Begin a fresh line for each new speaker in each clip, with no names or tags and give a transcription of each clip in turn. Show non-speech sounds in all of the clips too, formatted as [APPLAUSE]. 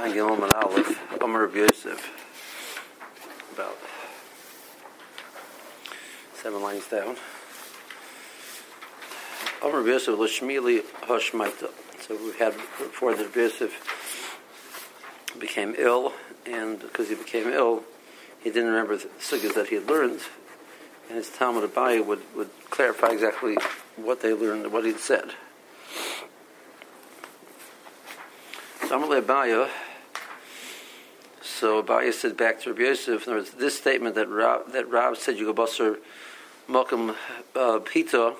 Angel and Aleph, Omer Rabbi Yosef, about seven lines down. Omer Rabbi Yosef, Lashmili Hashmaita. So we had before Rabbi Yosef became ill, and because he became ill, he didn't remember the sugyas that he had learned, and his Talmud Abaye would, would clarify exactly what they learned, what he'd said. So Abaye, so Abaye said back to Rabbi Yosef, in other words, this statement that Rab, that Rab said you go basar makom uh, Pita,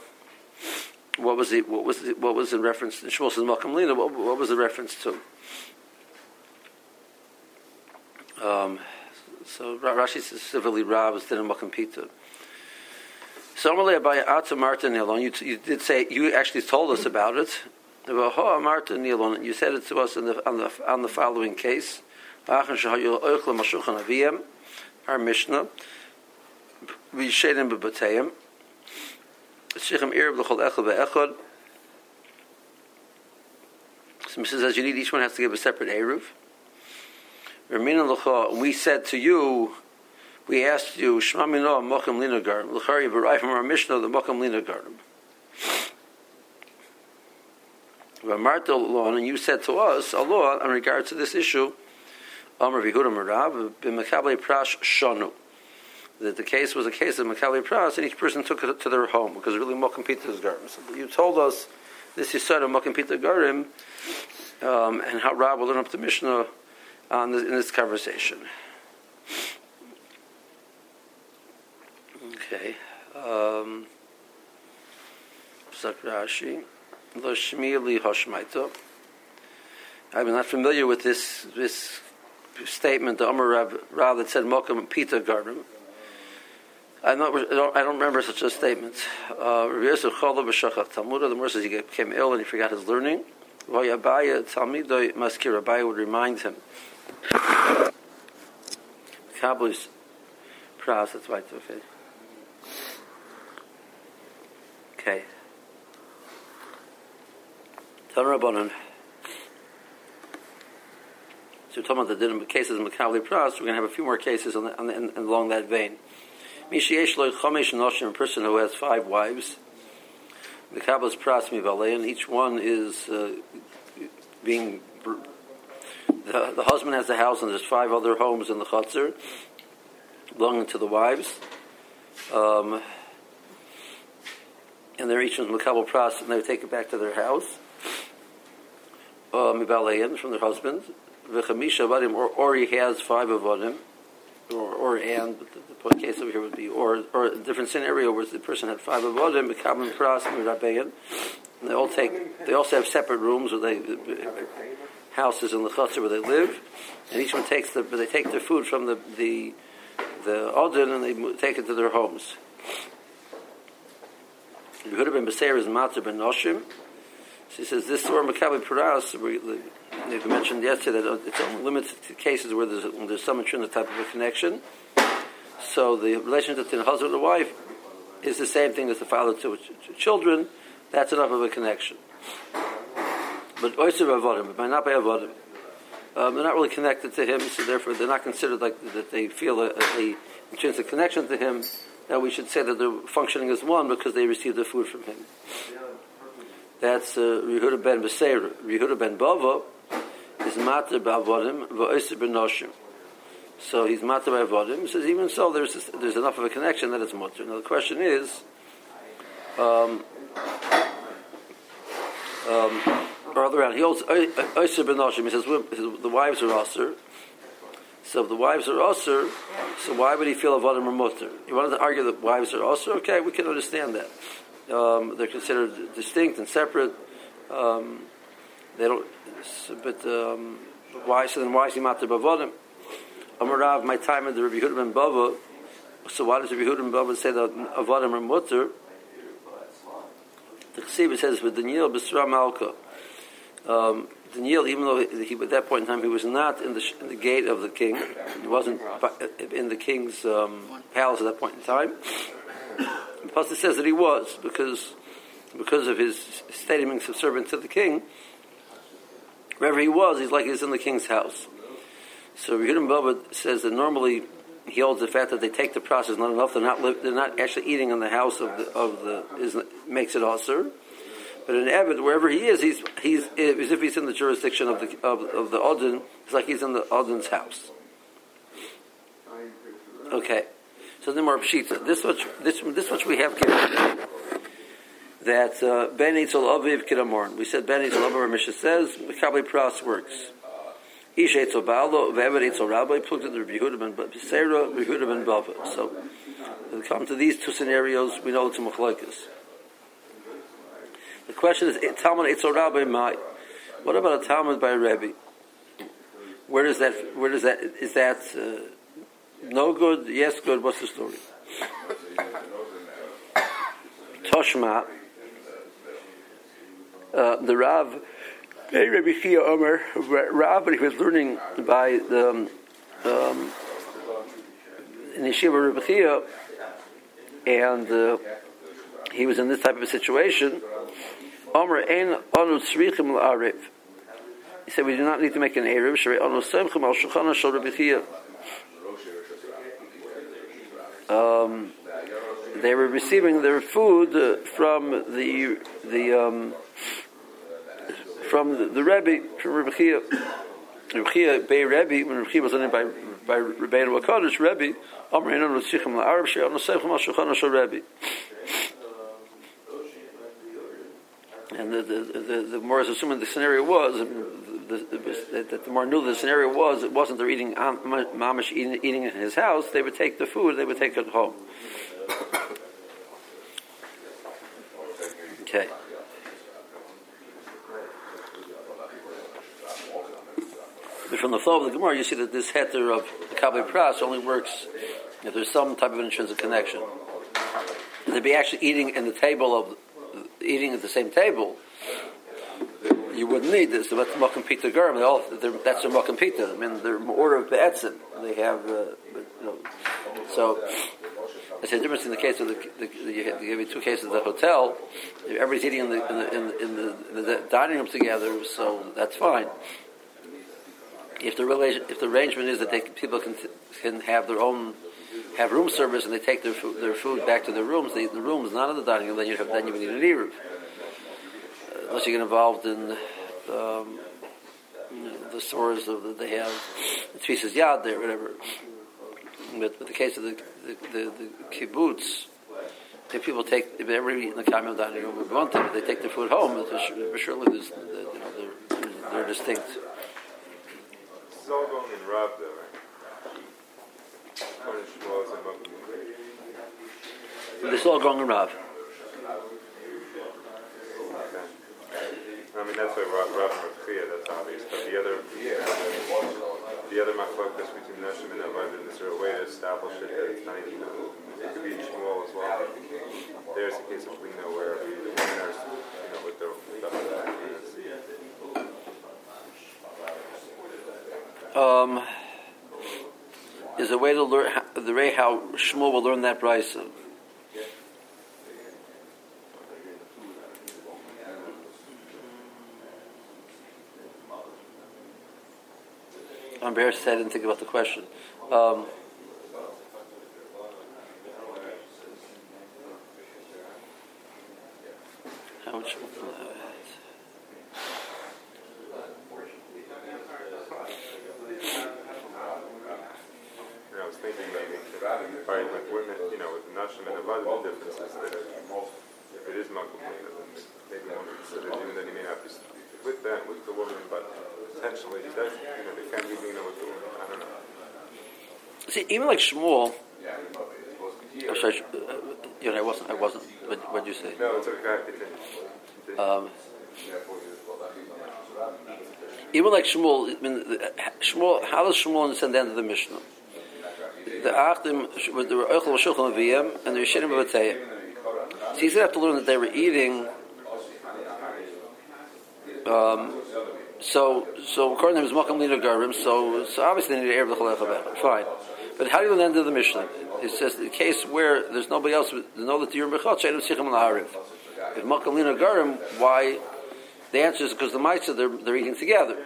what was it? What was it, what was in reference? Shmuel says makom Lina. What, what, was the reference to? Um, so Rashi says civilly Rab is in makom Pita. So Amalei Abaye Ata Martin. You, you did say you actually told us about it. You said it to us the, on the on the following case. Our Mishnah. V'yishedim b'batayim. Shichem irb l'chol echad ve'echad. So Mishnah says you need each one has to give a separate eruv. We said to you, we asked you, Shema Mino Mochim Lina Garden. L'chari v'rai from our Mishnah, the Mochim Lina Garden. V'amarta law, and you said to us, a law in regards to this issue, Amr Vihuda Marav, b'mekabli prash shonu. That the case was a case of Makali Pras, and each person took it to their home because really Mokim Peter's Garim. So you told us this is said of Mokim Peter Garim, um, and how Rab will learn up the Mishnah on this, in this conversation. Okay. Um. Lo Shmili Hoshmaito. I'm not familiar with this this statement, the Amar Rab, Rab that said Mokum Pita Garden. I'm not, I, don't, I don't remember such a statement. Uh, Rabbi Yosef Talmudah, the more says he became ill and he forgot his learning. Vayabaya Talmidoi Maskir, Abaye would remind him. Kabbal's pras, that's it's okay. Okay. Tanrabanan. So we're talking about the din cases in Makabli Pras. We're going to have a few more cases on the, on the, in, along that vein. Mishiesh lo chomesh noshim, a person who has five wives. Kabbalah's pras and each one is uh, being. The, the, husband has the house, and there's five other homes in the chutzner belonging to the wives. Um, and they're each in Makabal pras, and they take it back to their house. Uh, from their husbands v'chamisha avadim, or, or he has five avadim, or, or and, but the, the case over here would be, or, or a different scenario where the person had five avadim, becoming pras and they all take, they also have separate rooms where they, houses in the chutzner where they live, and each one takes the, they take their food from the, the, the odin and they take it to their homes. Yehuda ben Beseir is Matzah ben Noshim. She says this or Maccabi Paras, we mentioned yesterday that it's only limited to cases where there's, when there's some intrinsic type of a connection. So the relationship between the husband and wife is the same thing as the father to children. That's enough of a connection. But oyster avodim, but might not be avodim. Um, they're not really connected to him, so therefore they're not considered like that. They feel a, a intrinsic connection to him. That we should say that they're functioning as one because they receive the food from him. That's uh, ben Beseir. Yehuda ben Bava is matter ba'avodim v'oiser b'noshim. So he's matter ba'avodim. He says even so, there's there's enough of a connection that it's mutter. Now the question is, um, um, or around, he holds oiser b'noshim. He says the wives are osir. So if the wives are osir, so why would he feel a avodim or mutter? You wanted to argue that wives are osir? Okay, we can understand that. Um, they're considered distinct and separate. Um, they don't. But um, why? So then, why is he matter bavodim? Amarav, my time in the Rabbi Huda ben Bava. So why does Rabbi Huda ben Bava say that avodim are mutter? The Chesiv says with Daniel B'Sra Malka. Um, Daniel, even though he, at that point in time he was not in the, in the gate of the king, he wasn't in the king's um, palace at that point in time. The pasuk says that he was because because of his state of being to the king. Wherever he was, he's like he's in the king's house. So Yehudim Baba says that normally he holds the fact that they take the process not enough. They're not they're not actually eating in the house of the of the is, makes it also. But in Evid, wherever he is, he's he's as if he's in the jurisdiction of the of, of the Odin. It's like he's in the Odin's house. Okay, so the more pshita. This much this this much we have given that uh, Ben Eitzel Aviv Kidamorn. We said Ben Eitzel Aviv, Mishnah says, Makabli Pras works. Ish Eitzel Baalo, Ve'ever Eitzel Rabbi, plugged in the Rabbi Yehuda ben Beseira, Rabbi Yehuda ben Bava. So, when we come to these two scenarios, we know it's a Machlokes. The question is, Talmud Eitzel Rabbi Mai. What about a Talmud by a Rebbe? Where does that, where does that, is that uh, no good, yes good, what's the story? [COUGHS] Toshma, uh, the Rav, Rabbi Chia Omer, Rav, but he was learning by the um, um, Rabbi Chia, and uh, he was in this type of a situation. Omer ein anu tzrichim la'ariv. He said, we do not need to make an Erev, Shrei anu semchim al shulchan shel Rabbi Chia. Um, they were receiving their food uh, from the the um, from the, the Rebbe from Rebbe Chia, Rebbe Chia Bay Rebbe when Rebbe Chia was named by by Rebbeinu Hakadosh Rebbe Amrein on Tzichem LaArab She'al Nosechem Al Shulchan Rebbe. And the, the, the, the more assuming the scenario was, the, the, the more new the scenario was, it wasn't they're eating um, mamish eating, eating in his house. They would take the food, they would take it home. Okay. But from the flow of the Gemara, you see that this heter of Kabbalah Pras only works if there's some type of intrinsic connection. To be actually eating in the table of eating at the same table, you wouldn't need this. But Mokum Pita Gurm, that's a Mokum Pita. I mean, they're order of Be'etzin. They have, uh, you know, so it's a difference in the case of the, the, the you give me two cases of the hotel. Everybody's eating in the, in the, in the, in the dining room together, so that's fine if the relation, if the arrangement is that they, people can can have their own have room service and they take their food, their food back to their rooms, the rooms, not in the dining room. Then you have then you would need an eruv. Uh, unless you get involved in um, the stores of the, they have the Tvisas Yad there, whatever. But, but the case of the the, the, the kibbutz, if people take if everybody eat in the common dining room, we want them, they take their food home, surely there's, you know, they're, they're distinct
going in Rav though, right?
Is all going in Rav.
I mean, that's why Rav, Rav and Rav that's obvious. But the other, the other machlokas between Nashim and Avad, is there a way to establish it that it's not even, it could be Shmuel as well. There's a case of we know where the women are, you know, with the, with the
um, is a way to learn the way how Shmuel will learn that brisa. I'm embarrassed I didn't think about the question. Um, how much?
right, with women, you know, with Nashim and Avad, the difference is that if it is Makom then maybe one would consider even that he may not be with that, with the woman, but potentially he does, you know, they can be you know, with the woman. I don't know.
See, even like Shmuel, oh, sorry, uh, you know, I wasn't, I wasn't, what did you say?
No, it's okay.
Um, even like Shmuel, I mean, Shmuel, how does Shmuel understand the end of the Mishnah? the Achdim, the Eichel Shulchan Aviyim, and the Rishinim Bavateyim. So he's going to have to learn that they were eating. Um, so, so according to him, it's Makam Lina Garim, so, so obviously they need to air the Chalech Fine. But how do you learn the end of the Mishnah? It says the case where there's nobody else, there's no Latiyur Bechot, Shaidim Sichim La'ariv. If Makam Lina Garim, why, The answer is because the Maisa, they're, they're eating together.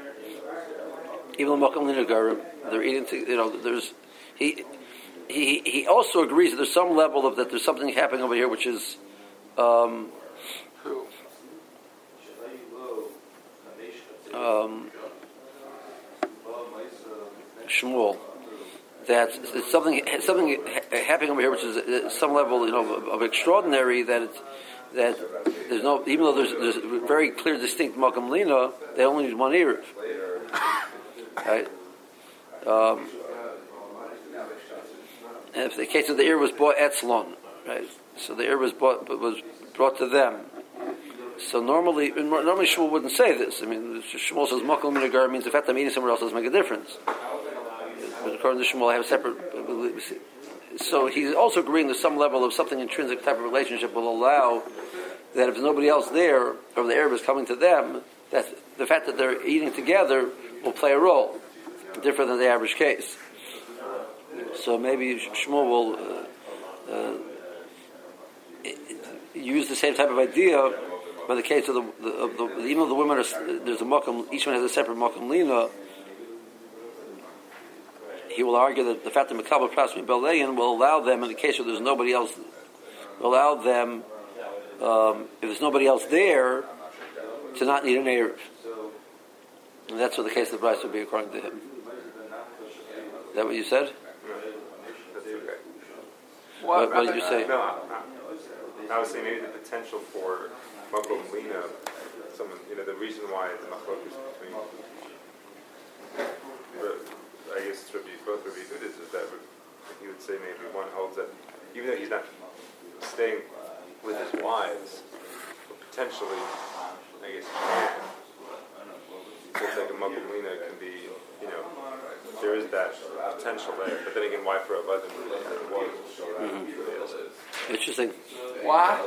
Even the Makam Linagarim, they're eating, to, you know, there's, he, he, he also agrees that there's some level of that there's something happening over here which is, um, um, Shmuel that something something happening over here, which is uh, some level, you know, of, of extraordinary. That it's that there's no, even though there's, there's very clear, distinct makam lina, they only need one erev, right? Um, and if the case of the ear was bought etzlon, right? So the ear was bought, was brought to them. So normally, normally Shmuel wouldn't say this. I mean, Shmuel says makam lina means the fact I'm eating somewhere else doesn't make a difference but according to Shmuel, I have a separate. So he's also agreeing to some level of something intrinsic type of relationship will allow that if there's nobody else there, or the Arab is coming to them, that the fact that they're eating together will play a role, different than the average case. So maybe Shmuel will uh, uh, use the same type of idea, but the case of the, the, of the even though the women are, there's a makam, each one has a separate makam lina he will argue that the fact that Makabal Prasmi Belayan will allow them, in the case where there's nobody else, allow them, um, if there's nobody else there, to not need an Erev. And that's what the case of the price would be according to him. Is that what you said? What, what, did you say?
No, I was saying maybe the potential for Makom Lina, someone, you know, the reason why the Machlok is between I guess it's Rabbi, both Rabbi Hudas is that he would say maybe one holds that even though he's not staying with his wives, potentially, I guess he can. It's like a Makamlina can be, you know, there is that potential there. But then again, why for a button?
Mm-hmm. Interesting.
Why?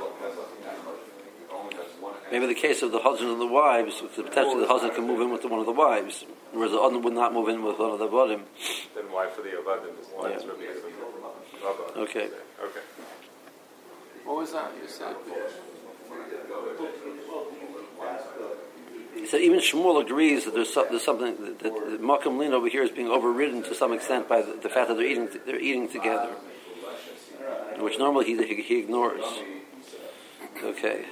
Maybe the case of the husband and the wives, potentially the husband can move in with one of the wives, whereas the other would not move in with one of the bottom.
Then why for the Avadim is why yeah.
Okay.
Okay.
What was that you said?
He said even Shmuel agrees that there's, so, there's something that, that, that Makam Lin over here is being overridden to some extent by the, the fact that they're eating they're eating together, which normally he, he, he ignores. Okay.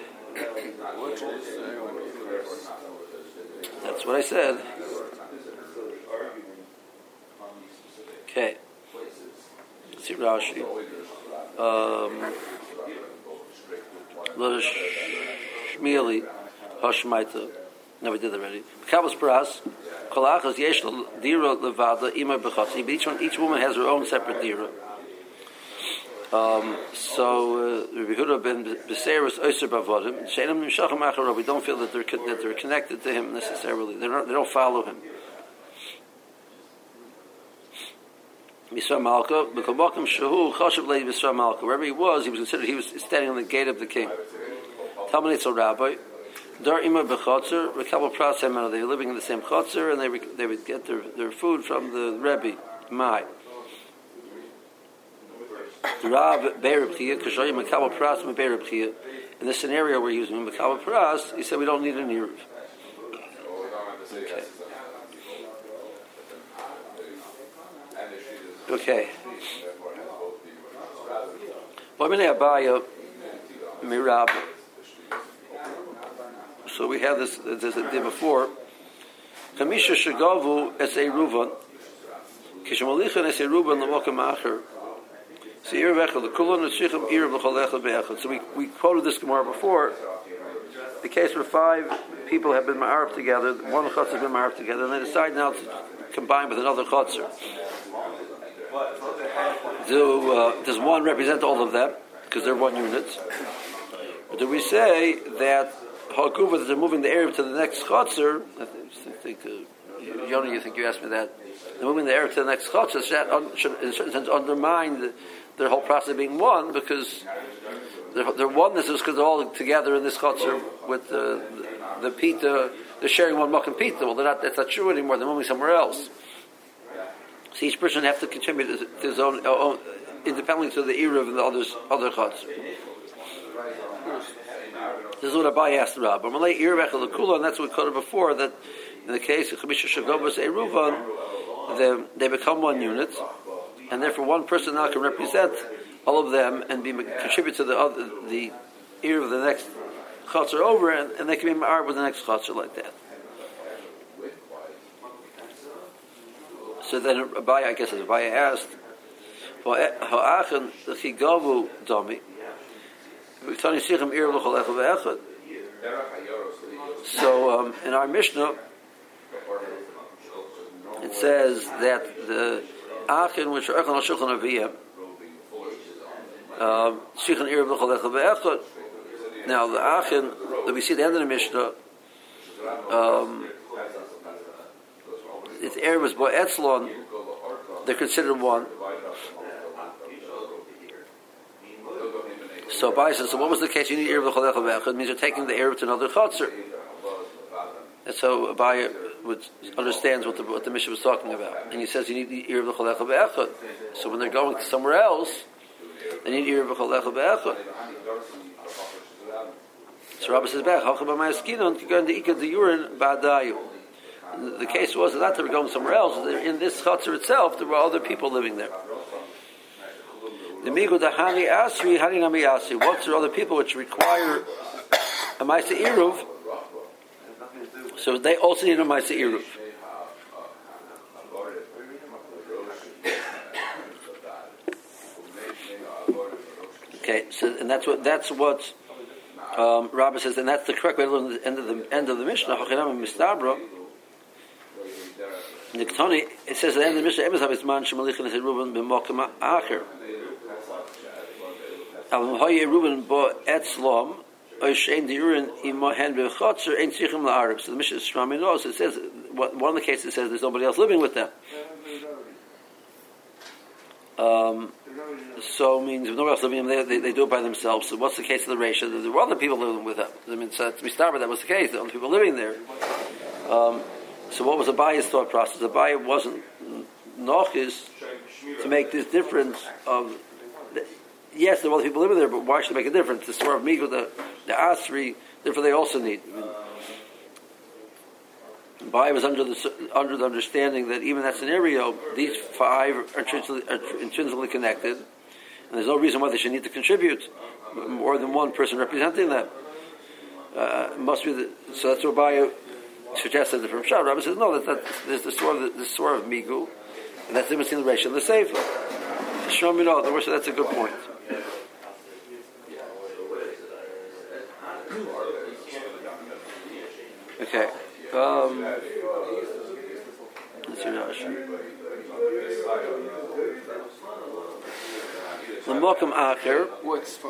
That's what I said. Okay. See Rashi. Um, Shmieli, Hashmaita. Never did already. Kabbalas Paras. Kolachas yesh dira levada ima b'chatzi. Each one, each woman has her own separate dira. Um, so uh, Rabbi Huda ben Beseris Oyser Bavodim Sheinim Nimshachim Acharav. We don't feel that they're that they're connected to him necessarily. They don't they don't follow him. Misra Malka, B'Kabakim Shahu Chashav Lei Misra Malka. Wherever he was, he was considered he was standing on the gate of the king. Talmud Rabbi. Dar Ima B'Chotzer, Rekabel Prasem, they were living in the same Chotzer, and they, they would get their, their food from the Rebbe, Mai. Rav Pras. In the scenario where he was in Makabel Pras, he said we don't need an Eruv. Okay. Okay. So we have this, this day before. Kamisha Shagavu Es Eruvan. Kishmalichan Es Eruvan Lamokam Acher. So we, we quoted this Gemara before. The case where five people have been ma'arif together, one chutz has been ma'arif together, and they decide now to combine with another chutzner. Do, uh, does one represent all of them because they're one unit? Or do we say that hakuva that they're moving the Arab to the next chutzner? I think, uh, Yoni, you think you asked me that? They're moving the Arab to the next chutzner. Should, in a certain sense, undermine the, their whole process being one because their, their oneness is because they're all together in this chutzner with the, the, the pita. They're sharing one muck and pita. Well, not, that's not true anymore. They're moving somewhere else. So each person have to contribute to his own, uh, own independently to the eruv and the others, other chutzner. This is what Abai asked Rabbi. Malay irvechel lekula, and that's what we quoted before. That in the case of Chamisha Shagobas Eruvan, they, they become one unit, and therefore one person now can represent all of them and be contribute to the other the ear of the next chutzner over, and, and they can be marred with the next chutzner like that. So then Abai, I guess, as Abai asked. So um, in our Mishnah, it says that the achin which are echan shulchan aviyah, um, Now the achin that we see at the end of the Mishnah, um, its was by etzlon. They're considered one. So says, so what was the case? You need Erev L'cholech It means you're taking the Erev to another Chotzer. And so Abai understands what the, what the Mishnah was talking about. And he says you need the ear of the Erev L'cholech So when they're going somewhere else, they need ear of the Erev L'cholech So Rabbi says back, Hachab Amayaskinon, Kigan the Ika the Urin Ba'adayu. The case was that they were going somewhere else. In this Chotzer itself, there were other people living there. The migu the hani asri hani nami asri. What's there other people which require a ma'isa iruv? So they also need a ma'isa iruv. Okay, so and that's what that's what um, Rabbi says, and that's the correct way to learn the end of the end of the Mishnah. Hachinam mistabra. Niktoni, it says at the end of the Mishnah, Emes Habisman Shemalichin is Reuben b'mokim acher. Al hoye Reuben bo etzlom Bechotzer ein tzichim la'arab. So the Mishnah Shrami knows. It says one of the cases says there's nobody else living with them. Um, so means if nobody else living with them, they, they, they, do it by themselves. So what's the case of the ratio? There were other people living with them. I mean, so to be started, that was the case. The only people living there. Um, so what was Abaye's thought process? The Abaye wasn't nochis to make this difference of yes, there were other people living there, but why should it make a difference? The store of Migo, the, the Asri, therefore they also need. I mean, was under the under the understanding that even that scenario, these five are intrinsically, are intrinsically connected, and there's no reason why they should need to contribute more than one person representing them. Uh, must be the, so that's what Abai suggested from Shah. Rabbi says no, that, that there's the store of the, the store of Migu, and that's the between the ratio and the Sefer. Shlomi, no, that's a good point. Okay. Um, let's see Rashi. The Mokum Acher.
What's for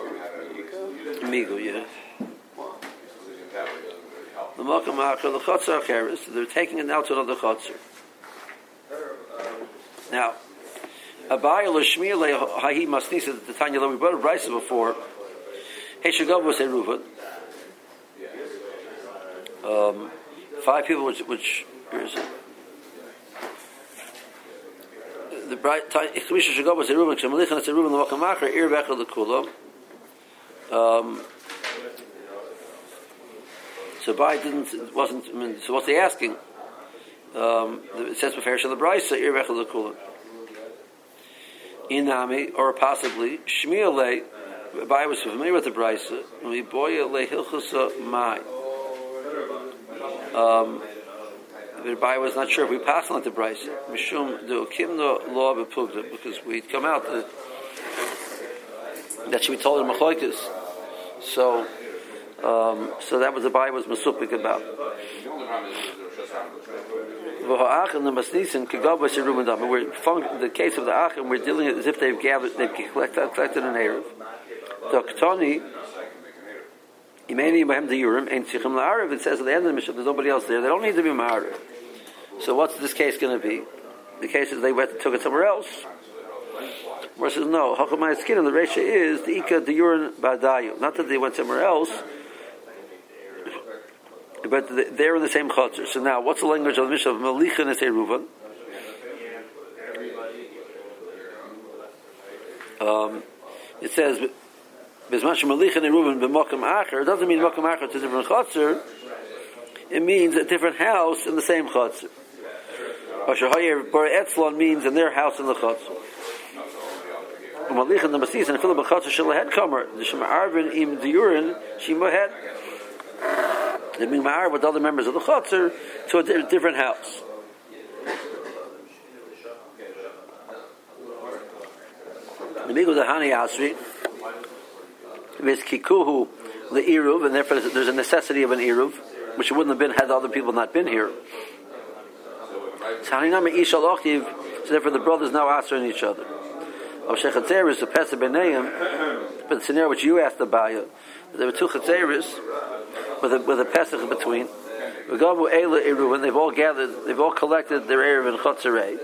Migu? yeah. The Mokum Acher, the Chotzer Acher, is they're taking it now to another Chotzer. Now, Abaye Lashmir Hahi Masnisa, the Tanya that we brought a Brisa before. Heshagav was a Reuven. Um, five people, which, which where is it? The bright was a Reuven. Kshemelichan it's a Reuven the Wakamacher Ir Bechel the Kulam. Um, so Bai didn't wasn't. I mean, so what's he asking? Um, it says before the Brisa Ir Bechel the Kulam. Inami, or possibly Shmiele. Bai was familiar with the Brisa. We boy le hilchusa mai. Um, the Bai was not sure if we pass on the Brisa. Mishum do kimno law bepugda because we'd come out that that should be told in Machloikis. So, um, so that was the Bai was masupik about. We're the case of the Achim, we're dealing as if they've gathered, they've collected, collected an Erev. The Ktani, Imeni Bahem the Urim, and Tzichim La'arav, it says at the end of the mission, there's nobody else there, they don't need to be Ma'arav. So what's this case going to be? The case is they went, took it somewhere else. Where says no, Hakamai skin, and the ratio is the Ika the Urim Badayu. Not that they went somewhere else, but they're in the same chutzner. So now, what's the language of the Mishnah of Malichan and? Um, it says, Bismash Malichan and b'Mokum Acher doesn't mean Mokum Acher to a different chotzer. It means a different house in the same chotzer. Asher Bar Etzlon means in their house in the chotzer. Um, Malichan the Masis and Philip b'chotzer Shalahet Kamer the Shema Arvin im Diurin Shimahet. They mean Ma'ar with other members of the chotzer to a different house. The Migu Dahani Asri is Kikuhu the Eruv, and therefore there's a necessity of an iruv, which it wouldn't have been had the other people not been here. So therefore the brothers now answering each other. Of Shechatzer is the Pesach Beneim, but the scenario which you asked about, there were two Chatzeris with a, with a Pesach between. And they've all gathered, they've all collected their Eruv in Chatzerei.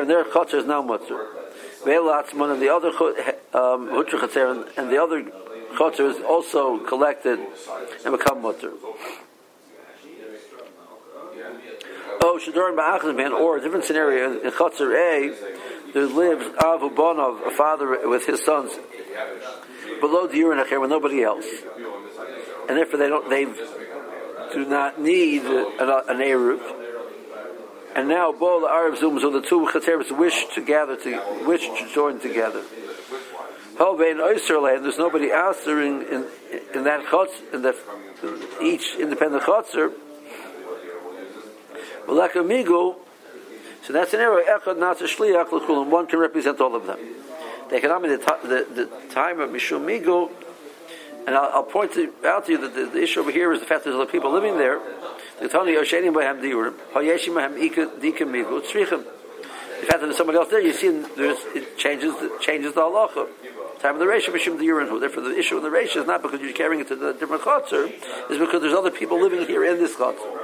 And their Chatzer is now Mutter. Ve'elatzman, and the other um, and the other Chatzer is also collected and become Mutter. Oh, Shadoran Ba'achzman, or a different scenario, in Chatzar A, there lives Avu Bonov, a father with his sons, below the Urinachir with nobody else. And therefore they don't, they do not need an, an Eruv. And now the Arab Zooms or the two Chatzeris wish to gather to wish to join together. However, in Oysterland, there's nobody answering in, in that chutz, in that each independent chutzer. Migu, so that's an error. Echad not shliach. One can represent all of them. The economy, the, the, the time of Mishum Migu, and I'll, I'll point to, out to you that the, the, issue over here is the fact that there's other people living there. The Tony Yoshenim Bahem Diurim, Hayeshim Bahem Ika Dika Migu, Tzrichim. The fact that there's somebody else there, you see, there's, it changes the, changes the halacha. Time of the ratio, Mishum Diurim. Therefore, the issue of the ratio is not because you're carrying it to the different chotzer, is because there's other people living here in this chotzer.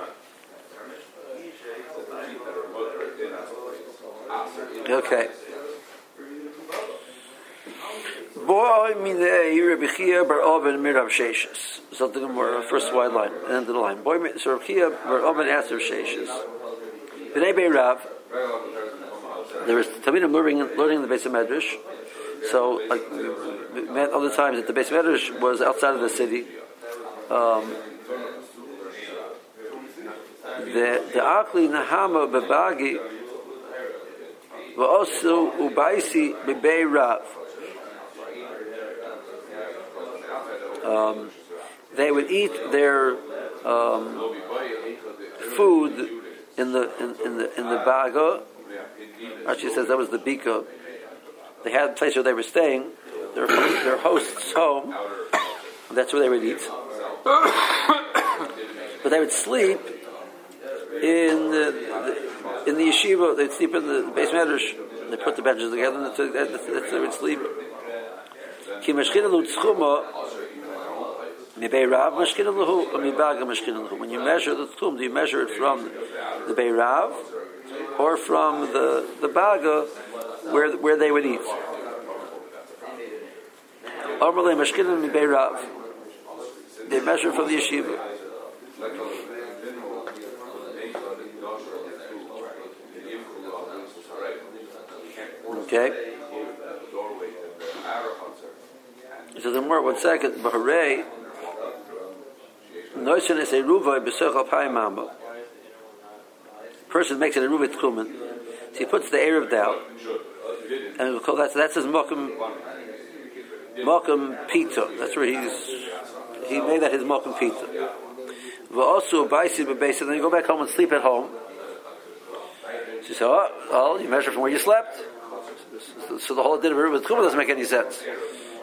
Okay. Boy, minei Rabbi Chia bar Oven mirav sheshes. Something more first wide line, end of the line. Boy, so Rabbi Chia bar Oven asked Rav sheshes. Bnei Bei Rav. There was Tamidim learning learning in the base of Medrash. So, like we met other times that the base of Medrash was outside of the city. Um, the the Akli Nahama Bebagi also ubaisi bebei rav. Um, they would eat their um, food in the in, in the in the baga. Actually, says that was the bika. They had a place where they were staying. Their their host's home. That's where they would eat. [COUGHS] but they would sleep in the, the, in the yeshiva. They'd sleep in the base medrash. They put the benches together, and that's, that's they would sleep. When you measure the tzchum, do you measure it from the bei rav or from the the baga where where they would eat? They measure from the yeshiva. Okay. So the more one second, Baharei, Noisin is a. Person makes it a ruvai tchumen. So he puts the Erev down. And we'll call that, so that's his mokum, mokum pita. That's where he's, he made that his mokum pita. Also, baisi b'beis, then you go back home and sleep at home. So you say, oh, well, you measure from where you slept. So the whole idea of Eruv Tchuma doesn't make any sense.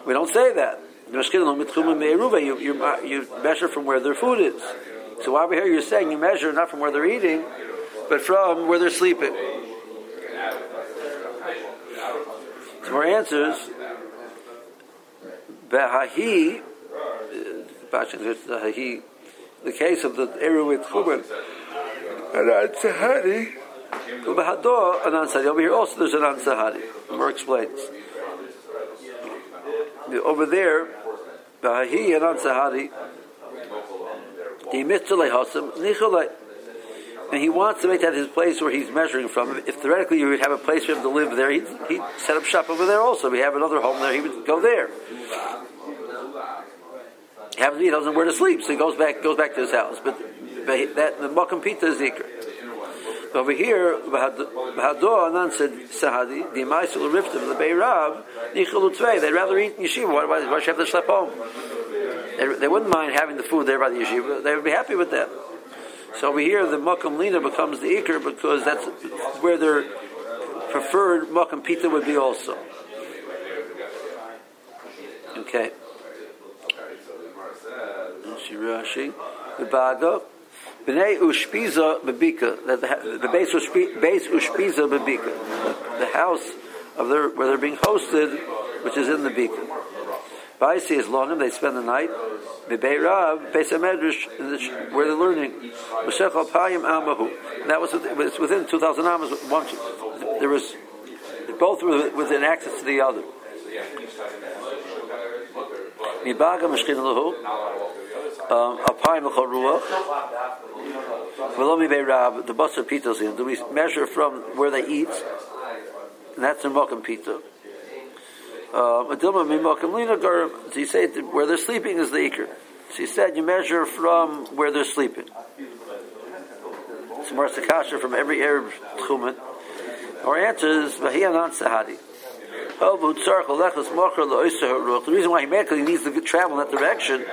We don't say that. You, you, uh, you measure from where their food is. So over here you're saying you measure not from where they're eating, but from where they're sleeping. Some more answers. Behahi, uh, the case of the Eruv Tchuma, and Sahari, over here also there's an ansahari. More explains. Over there, Bahahi and ansahari, and he wants to make that his place where he's measuring from. If theoretically you would have a place for him to live there, he'd, he'd set up shop over there also. We have another home there, he would go there. He happens to be he doesn't know where to sleep, so he goes back goes back to his house. But, but that the Makam Pita is Zikr. Over here, Bahador Anan said Sahadi, the Maisul Riftim, the Beirav, Tvei. They'd rather eat in yeshiva. Why, should you have to schlep home? They, they wouldn't mind having the food there by the yeshiva. They would be happy with that. So over here, the Makam Lina becomes the Iker because that's where their preferred Makam Pita would be also. Okay. Shirashi, the Baga, Bnei Ushpiza Babika, that the, base base Ushpiza Babika, the house of their where they're being hosted, which is in the Bika. Baisi is Lonim, they spend the night. Bebei Rav, Beis HaMedrash, in the sh- where they're learning. Meshech Alpayim Amahu. That was, it was within 2,000 Amas. One, there was, both were within access to the other. Mibaga Meshchin Lahu. Um, Alpayim L'chol Ruach. The Basar Pitos, do we measure from where they eat? And that's in Mokum Pita. So you say where they're sleeping is the Iker. She said you measure from where they're sleeping. It's Marsa Kasha from every Arab Tchumen. Our answer is Vahiyanan Sahadi. The reason why he he needs to travel in that direction.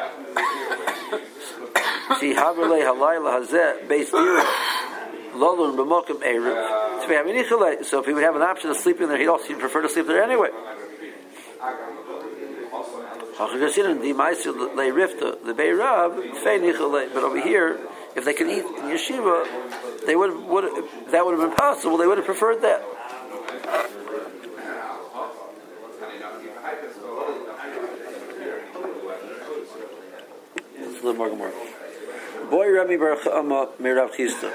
See, Haberle Halayla Hazeh, based Lolun B'mokim Erev. So if he would have an option of sleeping there, he'd also he'd prefer to sleep there anyway. But over here, if they could eat in yeshiva, they would, would that would have been possible. They would have preferred that. It's a little more. Boy Rami bar Chama Mirav Chisda.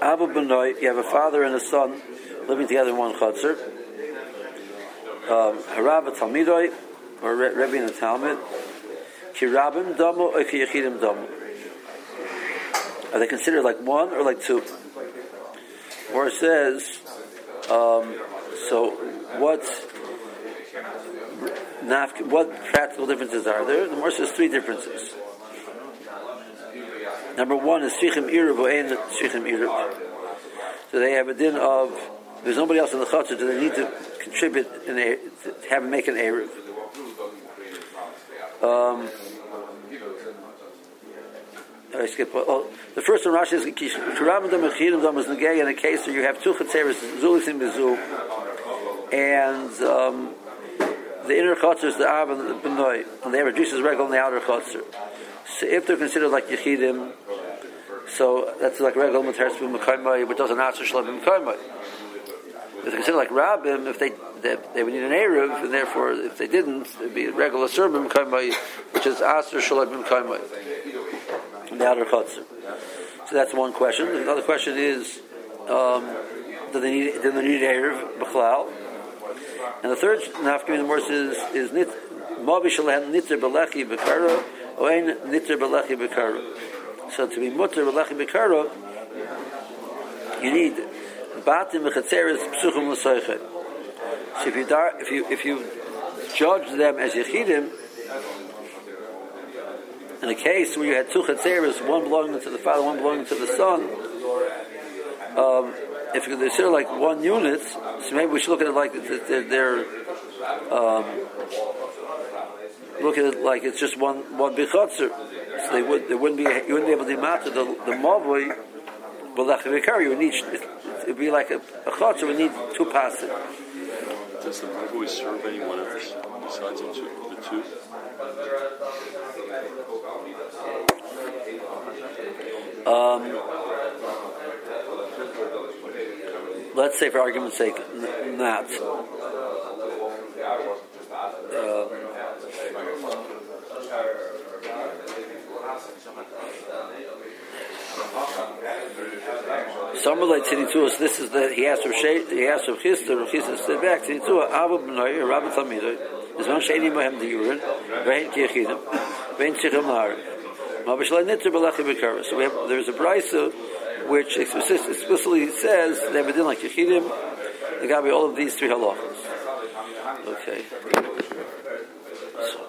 Abba Benoit, you have a father and a son living together in one chutzner. Um, Harab Talmidoi, or Rebbe in the Talmud. Kirabim Damo or Kiyachidim Damo. Are they considered like one or like two? Or it says, um, so what what practical differences are there? The Morse says three differences. Number one is Shichim Irub and Shichim Irub. So they have a din of there's nobody else in the chutzah, do they need to contribute in a, to have make an Erev? Um, I skip. Oh, the first one Rashi is Kiramdam and Chirimdam is negay in a case where you have two chatzeres, Zulisim Bezu, and um, the inner chutzner is the Av and the Benoy, and they have a Jesus regal in the outer chutzner. If they're considered like Yechidim, so that's like regal Materis B'Mekaymai, which doesn't answer Shalom B'Mekaymai. If they're considered like Rabbim, if they, they they would need an Erev, and therefore if they didn't, it'd be regular Serbim Kaimai, which is Aser Shalom Kaimai, the outer Chutzner. So that's one question. Another question is, um, do they need do they need Erev B'chlal? And the third nafkim in the verse is is nit Mavi Shalem Nitzer Belechi B'Kara or Ein Nitzer Belechi B'Kara. So to be Mutter Belechi B'Kara, you need batim v'chatzeres psuchim l'soichet. So if you dar, if you if you judge them as yechidim, in a case where you had two chatzeres, one belonging to the father, one belonging to the son, um, if you consider like one unit, so maybe we should look at it like they're, they're um, look at it like it's just one one big chutzner. So they would they wouldn't be you wouldn't be able to matter the the mavoi. But you would need it would be like a, a chutz, we need two passes.
Does the Bible serve anyone else besides the two? The two?
Um, let's say, for argument's sake, n- not. Um, some relate to Nitua, so this is the, he asked Shei, he asked of Chisda, Rav Chisda said back to Nitua, Abba B'noi, Rabbi Talmidoi, is one Sheini Mohem the Urin, Vein Kirchidim, Vein Tzichim Lahar. Mabashalai nitzer b'lechi b'karis. So we have, there's a brisa which explicitly says they have a din like Yechidim, the Gabi, all of these three halachas. Okay.